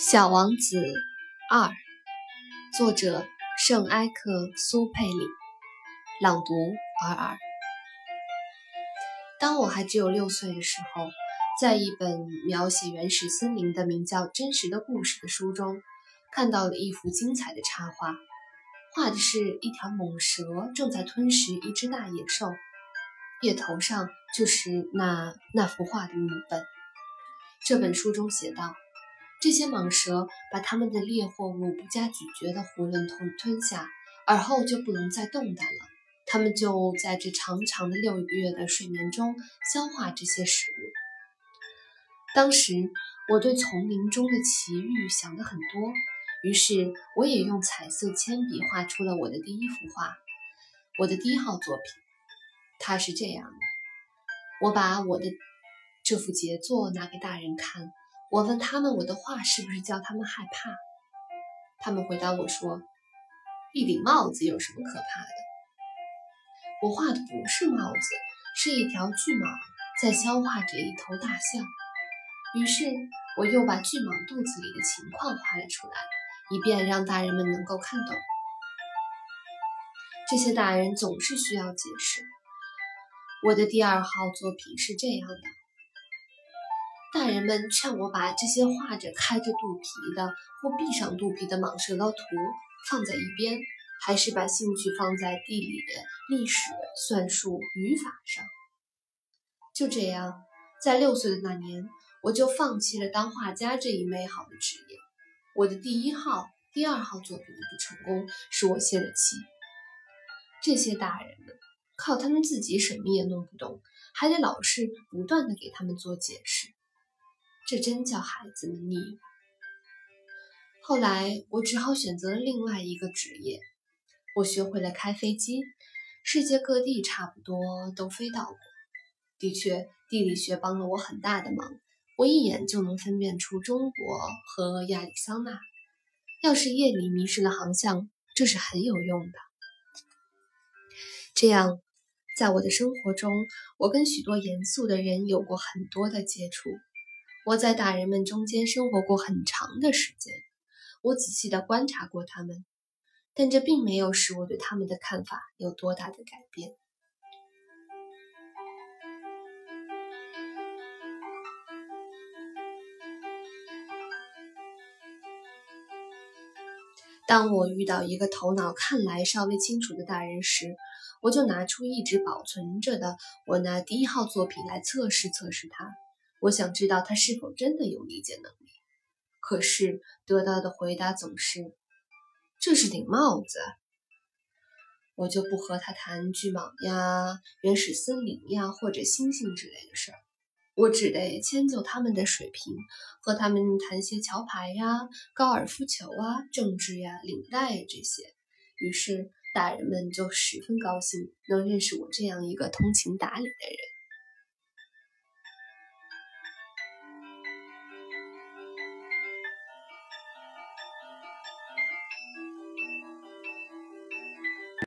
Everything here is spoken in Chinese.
小王子二，作者圣埃克苏佩里，朗读尔尔。当我还只有六岁的时候，在一本描写原始森林的名叫《真实的故事》的书中，看到了一幅精彩的插画，画的是一条猛蛇正在吞食一只大野兽，页头上就是那那幅画的母本。这本书中写道。这些蟒蛇把它们的猎获物不加咀嚼的囫囵吞吞下，而后就不能再动弹了。它们就在这长长的六个月的睡眠中消化这些食物。当时我对丛林中的奇遇想得很多，于是我也用彩色铅笔画出了我的第一幅画，我的第一号作品。它是这样的：我把我的这幅杰作拿给大人看。我问他们：“我的画是不是叫他们害怕？”他们回答我说：“一顶帽子有什么可怕的？”我画的不是帽子，是一条巨蟒在消化着一头大象。于是我又把巨蟒肚子里的情况画了出来，以便让大人们能够看懂。这些大人总是需要解释。我的第二号作品是这样的。大人们劝我把这些画着开着肚皮的或闭上肚皮的蟒蛇的图放在一边，还是把兴趣放在地理、历史、算术、语法上。就这样，在六岁的那年，我就放弃了当画家这一美好的职业。我的第一号、第二号作品的不成功，使我泄了气。这些大人们靠他们自己什么也弄不懂，还得老师不断的给他们做解释。这真叫孩子们腻。后来，我只好选择了另外一个职业。我学会了开飞机，世界各地差不多都飞到过。的确，地理学帮了我很大的忙，我一眼就能分辨出中国和亚利桑那。要是夜里迷失了航向，这是很有用的。这样，在我的生活中，我跟许多严肃的人有过很多的接触。我在大人们中间生活过很长的时间，我仔细地观察过他们，但这并没有使我对他们的看法有多大的改变。当我遇到一个头脑看来稍微清楚的大人时，我就拿出一直保存着的我那第一号作品来测试测试他。我想知道他是否真的有理解能力，可是得到的回答总是：“这是顶帽子。”我就不和他谈巨蟒呀、原始森林呀或者星星之类的事儿，我只得迁就他们的水平，和他们谈些桥牌呀、高尔夫球啊、政治呀、领带这些。于是大人们就十分高兴，能认识我这样一个通情达理的人。